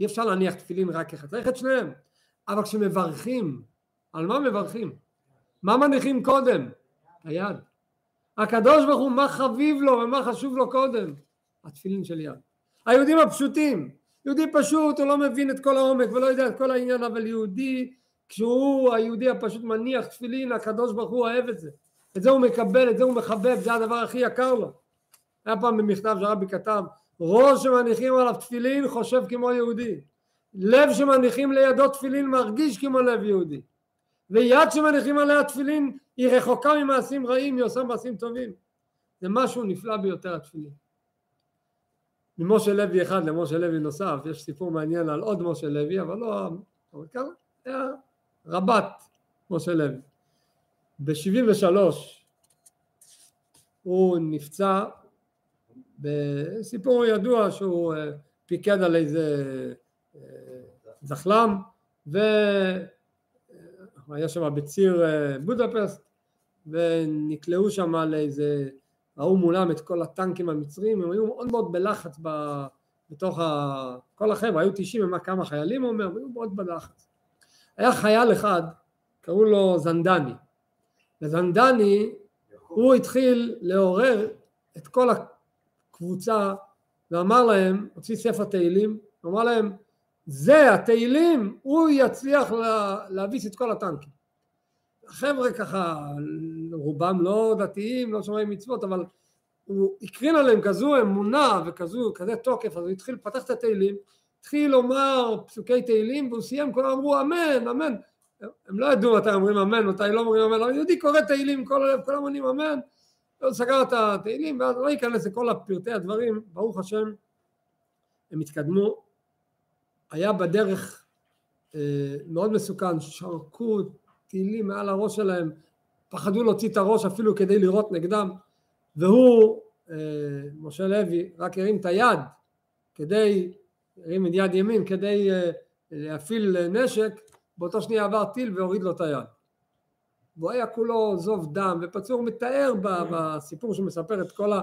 אי אפשר להניח תפילין רק אחד, צריך את שניהם. אבל כשמברכים, על מה מברכים? מה מניחים קודם? היד. הקדוש ברוך הוא מה חביב לו ומה חשוב לו קודם? התפילין של יד. היהודים הפשוטים, יהודי פשוט הוא לא מבין את כל העומק ולא יודע את כל העניין אבל יהודי כשהוא היהודי הפשוט מניח תפילין הקדוש ברוך הוא אוהב את זה. את זה הוא מקבל את זה הוא מחבב זה הדבר הכי יקר לו. היה פעם במכתב שרבי כתב ראש שמניחים עליו תפילין חושב כמו יהודי. לב שמניחים לידו תפילין מרגיש כמו לב יהודי. ויד שמניחים עליה תפילין היא רחוקה ממעשים רעים היא עושה מעשים טובים. זה משהו נפלא ביותר התפילין ממשה לוי אחד למשה לוי נוסף, יש סיפור מעניין על עוד משה לוי, אבל לא המרכז, היה רבת משה לוי. ב-73 הוא נפצע בסיפור ידוע שהוא אה, פיקד על איזה אה, זחלם והיה שם בציר אה, בודפסט ונקלעו שם לאיזה ראו מולם את כל הטנקים המצרים, הם היו מאוד מאוד בלחץ ב... בתוך ה... כל החבר'ה, היו 90 ומה כמה חיילים הוא אומר, היו מאוד בלחץ. היה חייל אחד, קראו לו זנדני, וזנדני הוא התחיל לעורר את כל הקבוצה ואמר להם, הוציא ספר תהילים, אמר להם זה התהילים, הוא יצליח לה, להביס את כל הטנקים. החבר'ה ככה, רובם לא דתיים, לא שומעים מצוות, אבל הוא הקרין עליהם כזו אמונה וכזו, כזה תוקף, אז הוא התחיל לפתח את התהילים, התחיל לומר פסוקי תהילים, והוא סיים, כולם אמרו אמן, אמן. הם לא ידעו מתי אומרים אמן, מתי לא אומרים אמן, אבל יהודי קורא תהילים כל הלב, כולם עונים אמן, הוא סגר את התהילים, ואז לא ייכנס לכל הפרטי הדברים, ברוך השם, הם התקדמו. היה בדרך אה, מאוד מסוכן, שרקו תהילים מעל הראש שלהם, פחדו להוציא את הראש אפילו כדי לירות נגדם, והוא, אה, משה לוי, רק הרים את היד כדי, הרים את יד ימין כדי אה, להפעיל נשק, באותו שנייה עבר טיל והוריד לו את היד. והוא היה כולו זוב דם ופצוע, הוא מתאר בסיפור שמספר את כל ה...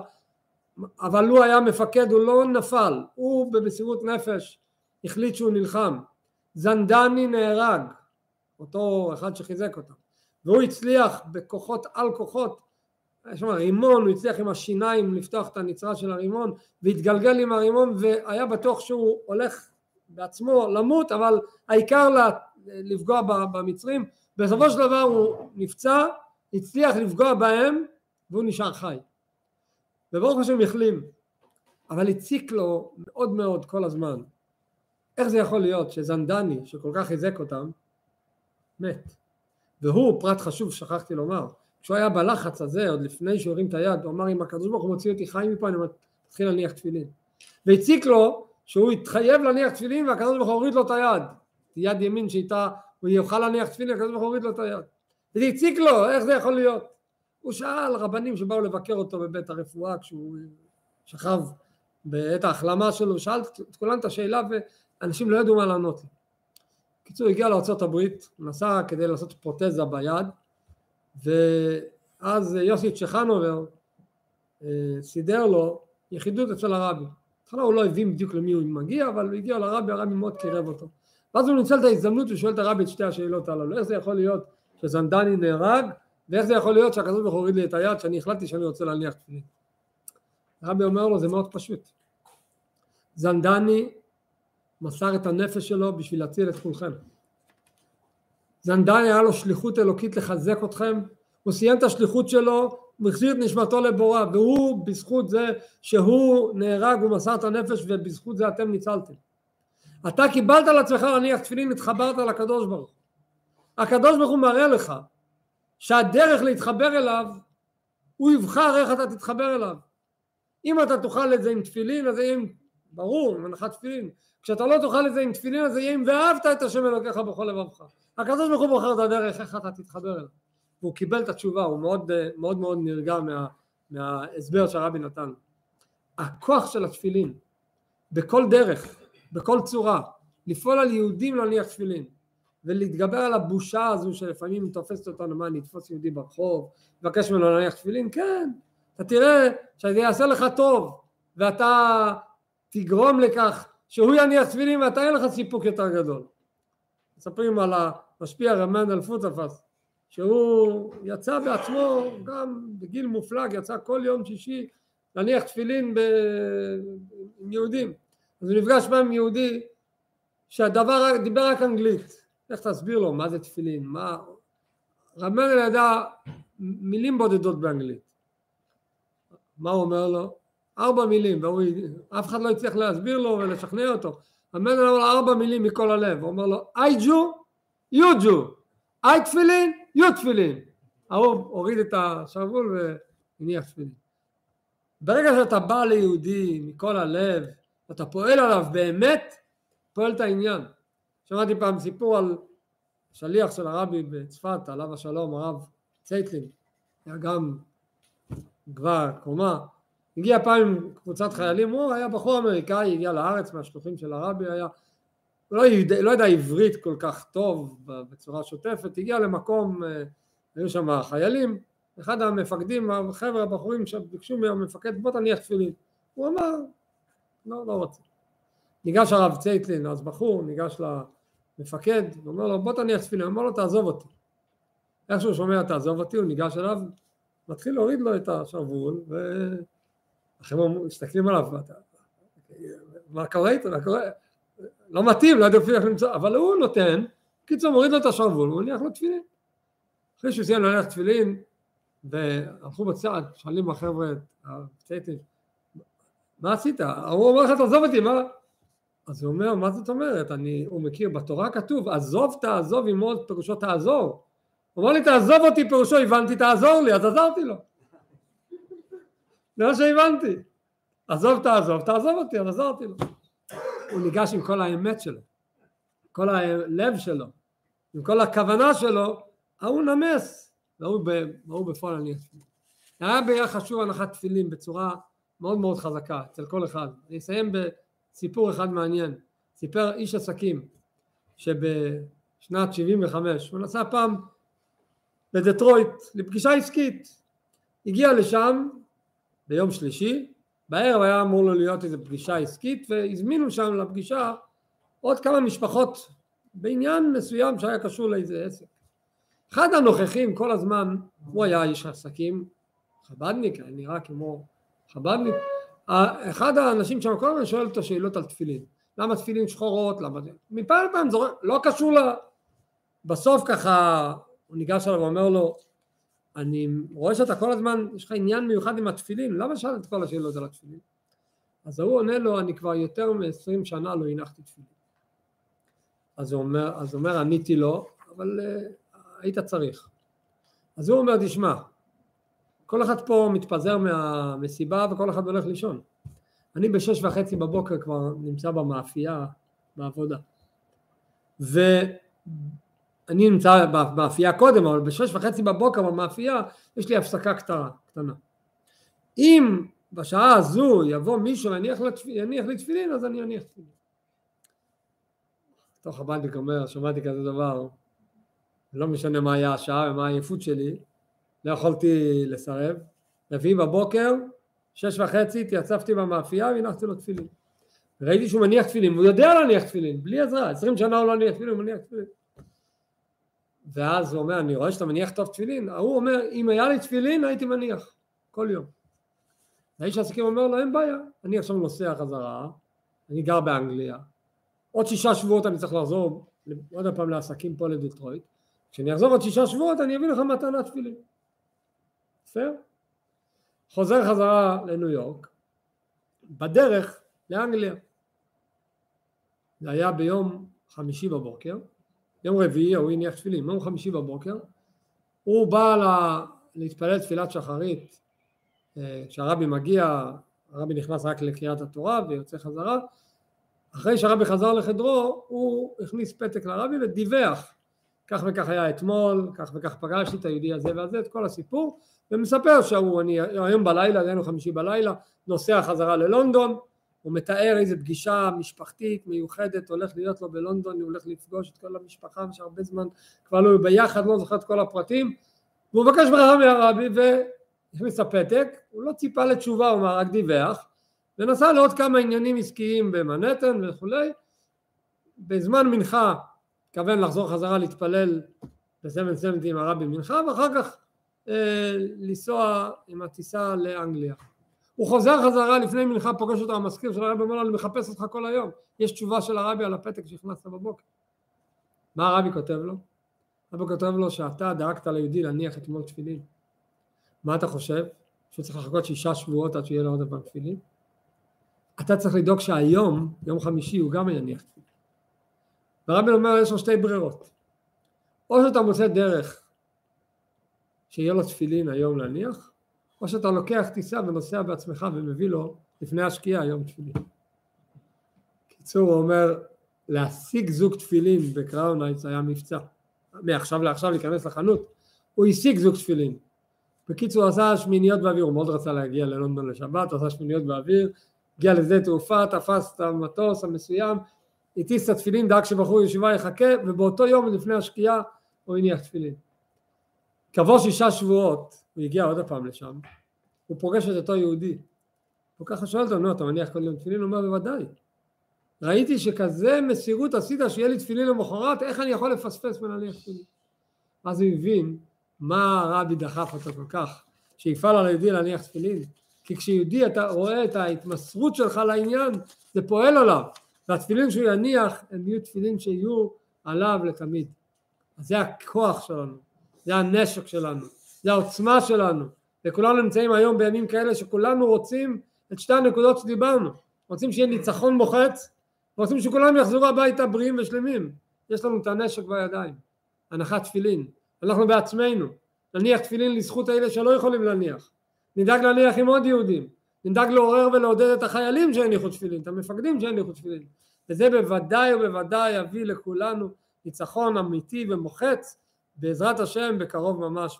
אבל הוא היה מפקד, הוא לא נפל, הוא במסירות נפש החליט שהוא נלחם. זנדני נהרג, אותו אחד שחיזק אותם, והוא הצליח בכוחות על כוחות, יש שם רימון, הוא הצליח עם השיניים לפתוח את הנצרה של הרימון והתגלגל עם הרימון והיה בטוח שהוא הולך בעצמו למות אבל העיקר לה, לפגוע במצרים. בסופו של דבר הוא נפצע הצליח לפגוע בהם והוא נשאר חי. וברוך השם החלים. אבל הציק לו מאוד מאוד כל הזמן. איך זה יכול להיות שזנדני שכל כך חיזק אותם מת. והוא, פרט חשוב שכחתי לומר, כשהוא היה בלחץ הזה, עוד לפני שהוא הרים את היד, הוא אמר אם הקדוש ברוך הוא מוציא אותי חי מפה, אני מתחיל להניח תפילין. והציק לו שהוא התחייב להניח תפילין והקדוש ברוך הוא הוריד לו את היד. יד ימין שאיתה הוא יוכל להניח תפילין, הקדוש ברוך הוא הוריד לו את היד. וזה הציק לו, איך זה יכול להיות? הוא שאל רבנים שבאו לבקר אותו בבית הרפואה כשהוא שכב בעת ההחלמה שלו, שאל את כולם את השאלה ואנשים לא ידעו מה לענות לו. בקיצור הגיע לארה"ב, נסע כדי לעשות פרוטזה ביד ואז יוסי צ'חנובר אה, סידר לו יחידות אצל הרבי. בהתחלה הוא לא הבין בדיוק למי הוא מגיע אבל הוא הגיע לרבי, הרבי מאוד קירב אותו. ואז הוא ניצל את ההזדמנות ושואל את הרבי את שתי השאלות הללו, איך זה יכול להיות שזנדני נהרג ואיך זה יכול להיות שהקדוש ברוך הוא הוריד לי את היד שאני החלטתי שאני רוצה להניח תפילין. הרבי אומר לו זה מאוד פשוט. זנדני מסר את הנפש שלו בשביל להציל את כולכם. זנדני היה לו שליחות אלוקית לחזק אתכם, הוא סיים את השליחות שלו, הוא החזיר את נשמתו לבורא, והוא בזכות זה שהוא נהרג, הוא מסר את הנפש ובזכות זה אתם ניצלתם. אתה קיבלת על עצמך להניח תפילין, התחברת לקדוש ברוך הקדוש ברוך הוא מראה לך שהדרך להתחבר אליו, הוא יבחר איך אתה תתחבר אליו. אם אתה תאכל את זה עם תפילין, אז עם, ברור, עם הנחת תפילין. כשאתה לא תאכל את זה עם תפילין אז זה יהיה אם ואהבת את השם אלוקיך בכל לבבך. הקדוש ברוך הוא בוחר את הדרך איך אתה תתחבר אליו. והוא קיבל את התשובה, הוא מאוד מאוד, מאוד נרגע מה, מההסבר שהרבי נתן. הכוח של התפילין בכל דרך, בכל צורה, לפעול על יהודים להניח תפילין ולהתגבר על הבושה הזו שלפעמים תופסת אותנו מה אני אתפוס יהודי ברחוב, מבקש ממנו להניח תפילין, כן, אתה תראה שזה יעשה לך טוב ואתה תגרום לכך שהוא יניח תפילין ואתה אין לך סיפוק יותר גדול. מספרים על המשפיע רמן אל פוטפס שהוא יצא בעצמו גם בגיל מופלג יצא כל יום שישי להניח תפילין ב... עם יהודים. אז הוא נפגש פעם עם יהודי שהדבר דיבר רק אנגלית. איך תסביר לו? מה זה תפילין? מה? רמר ידע מילים בודדות באנגלית. מה הוא אומר לו? ארבע מילים ואף אחד לא הצליח להסביר לו ולשכנע אותו. המנהל אומר לו ארבע מילים מכל הלב. הוא אומר לו I Jew you Jew. I תפילין you תפילין ההוא הוריד את השרוול והניח תפילין. ברגע שאתה בא ליהודי מכל הלב ואתה פועל עליו באמת פועל את העניין. שמעתי פעם סיפור על שליח של הרבי בצפת עליו השלום הרב צייטלין. היה גם כבר קומה הגיע פעם עם קבוצת חיילים, הוא היה בחור אמריקאי, הגיע לארץ מהשלוחים של הרבי, היה, הוא לא ידע, לא ידע עברית כל כך טוב בצורה שוטפת, הגיע למקום, אה, היו שם חיילים, אחד המפקדים, החבר'ה הבחורים שביקשו מהמפקד בוא תניח תפילין, הוא אמר לא, לא רוצה. ניגש הרב צייטלין, אז בחור, ניגש למפקד, הוא אומר לו בוא תניח תפילין, הוא אומר לו תעזוב אותי. איך שהוא שומע תעזוב אותי, הוא ניגש אליו, מתחיל להוריד לו את השרוול, ו... החבר'ה מסתכלים עליו, מה קורה איתו, מה קורה, לא מתאים, לא יודע איך למצוא, אבל הוא נותן, קיצור מוריד לו את השרוול, הוא מניח לו תפילין. אחרי שהוא סיים להניח תפילין, והלכו בצד, שואלים החבר'ה, הצייטים, מה עשית? הוא אומר לך תעזוב אותי, מה? אז הוא אומר, מה זאת אומרת? אני, הוא מכיר, בתורה כתוב, עזוב תעזוב עמו, פירושו תעזור. הוא אומר לי, תעזוב אותי, פירושו, הבנתי, תעזור לי, אז עזרתי לו. זה מה שהבנתי. עזוב תעזוב, תעזוב אותי, אז עזרתי לו. הוא ניגש עם כל האמת שלו, כל הלב שלו, עם כל הכוונה שלו, ההוא נמס, והוא בפועל אני תפילין. היה בעיה חשוב הנחת תפילין בצורה מאוד מאוד חזקה אצל כל אחד. אני אסיים בסיפור אחד מעניין. סיפר איש עסקים שבשנת 75 הוא נסע פעם לדטרויט לפגישה עסקית. הגיע לשם ביום שלישי, בערב היה אמור לו להיות איזו פגישה עסקית והזמינו שם לפגישה עוד כמה משפחות בעניין מסוים שהיה קשור לאיזה עסק. אחד הנוכחים כל הזמן, הוא היה איש עסקים, חבדניק, היה נראה כמו חבדניק, אחד האנשים שם כל הזמן שואל אותו שאלות על תפילין, למה תפילין שחורות, למה זה, מפעם לפעם זורק, לא קשור ל... בסוף ככה הוא ניגש אליו ואומר לו אני רואה שאתה כל הזמן, יש לך עניין מיוחד עם התפילין, למה שאלת את כל השאלות על התפילין? אז ההוא עונה לו, אני כבר יותר מ-20 שנה לא הנחתי תפילין. אז הוא אומר, אז אומר עניתי לו, אבל uh, היית צריך. אז הוא אומר, תשמע, כל אחד פה מתפזר מהמסיבה וכל אחד הולך לישון. אני בשש וחצי בבוקר כבר נמצא במאפייה בעבודה. ו... אני נמצא במאפייה קודם, אבל בשש וחצי בבוקר במאפייה יש לי הפסקה קטנה. קטנה. אם בשעה הזו יבוא מישהו ויניח לי תפילין, אז אני אניח תפילין. תוך הבנק אומר, שמעתי כזה דבר, לא משנה מה היה השעה ומה העייפות שלי, לא יכולתי לסרב. רביעי בבוקר, שש וחצי, התייצבתי במאפייה והנחתי לו תפילין. ראיתי שהוא מניח תפילין, והוא יודע להניח תפילין, בלי עזרה, עשרים שנה הוא לא מניח תפילין, הוא מניח תפילין. ואז הוא אומר, אני רואה שאתה מניח טוב תפילין, ההוא אומר, אם היה לי תפילין הייתי מניח, כל יום. האיש העסקים אומר לו, אין בעיה, אני עכשיו נוסע חזרה, אני גר באנגליה, עוד שישה שבועות אני צריך לחזור עוד פעם לעסקים פה לדטרויט, כשאני אחזור עוד שישה שבועות אני אביא לך מתנה תפילין. בסדר? חוזר חזרה לניו יורק, בדרך לאנגליה. זה היה ביום חמישי בבוקר, יום רביעי הוא הניח תפילין, יום חמישי בבוקר הוא בא לה, להתפלל תפילת שחרית אה, כשהרבי מגיע, הרבי נכנס רק לקריאת התורה ויוצא חזרה. אחרי שהרבי חזר לחדרו הוא הכניס פתק לרבי ודיווח. כך וכך היה אתמול, כך וכך פגשתי את היהודי הזה והזה, את כל הסיפור ומספר שהוא, אני היום בלילה, היינו חמישי בלילה, נוסע חזרה ללונדון הוא מתאר איזה פגישה משפחתית מיוחדת הולך להיות לו בלונדון, הוא הולך לפגוש את כל המשפחה שהרבה זמן כבר לא היו ביחד, לא זוכר את כל הפרטים, והוא מבקש ברכה מהרבי והכניס הפתק, הוא לא ציפה לתשובה, הוא רק דיווח, ונסע לעוד כמה עניינים עסקיים במנהטן וכולי, בזמן מנחה התכוון לחזור חזרה להתפלל בסבן סבנטי עם הרבי מנחה ואחר כך אה, לנסוע עם הטיסה לאנגליה. הוא חוזר חזרה לפני מנחה פוגש אותו המזכיר של הרבי אומר לו אני מחפש אותך כל היום יש תשובה של הרבי על הפתק שהכנסת בבוקר מה הרבי כותב לו? הרבי כותב לו שאתה דאגת ליהודי להניח אתמול תפילין מה אתה חושב? שהוא צריך לחכות שישה שבועות עד שיהיה לו עוד פעם תפילין? אתה צריך לדאוג שהיום, יום חמישי, הוא גם יניח תפילין. והרבי אומר יש לו שתי ברירות או שאתה מוצא דרך שיהיה לו תפילין היום להניח או שאתה לוקח טיסה ונוסע בעצמך ומביא לו לפני השקיעה יום תפילין. קיצור הוא אומר להשיג זוג תפילין בקראון הייטס היה מבצע. מעכשיו לעכשיו להיכנס לחנות הוא השיג זוג תפילין. בקיצור הוא עשה שמיניות באוויר, הוא מאוד רצה להגיע ללונדון לשבת, הוא עשה שמיניות באוויר, הגיע לשדה תעופה, תפס את המטוס המסוים, הטיס את התפילין, דאג שבחור ישיבה יחכה, ובאותו יום לפני השקיעה הוא הניח תפילין. כעבור שישה שבועות הוא הגיע עוד פעם לשם, הוא פוגש את אותו יהודי. הוא ככה שואל אותו, נו, אתה מניח כל יום תפילין? הוא אומר, בוודאי. ראיתי שכזה מסירות עשית שיהיה לי תפילין למחרת, איך אני יכול לפספס מלהניח תפילין? אז הוא הבין מה הרבי דחף אותו כל כך, שיפעל על היהודי להניח תפילין. כי כשיהודי אתה רואה את ההתמסרות שלך לעניין, זה פועל עליו. והתפילין שהוא יניח, הם יהיו תפילין שיהיו עליו לתמיד. אז זה הכוח שלנו, זה הנשק שלנו, זה העוצמה שלנו, וכולנו נמצאים היום בימים כאלה שכולנו רוצים את שתי הנקודות שדיברנו, רוצים שיהיה ניצחון מוחץ, ורוצים שכולם יחזרו הביתה בריאים ושלמים, יש לנו את הנשק בידיים, הנחת תפילין, אנחנו בעצמנו, נניח תפילין לזכות האלה שלא יכולים להניח, נדאג להניח עם עוד יהודים, נדאג לעורר ולעודד את החיילים שהניחו תפילין, את המפקדים שהניחו תפילין, וזה בוודאי ובוודאי יביא לכולנו ניצחון אמיתי ומוחץ בעזרת השם בקרוב ממש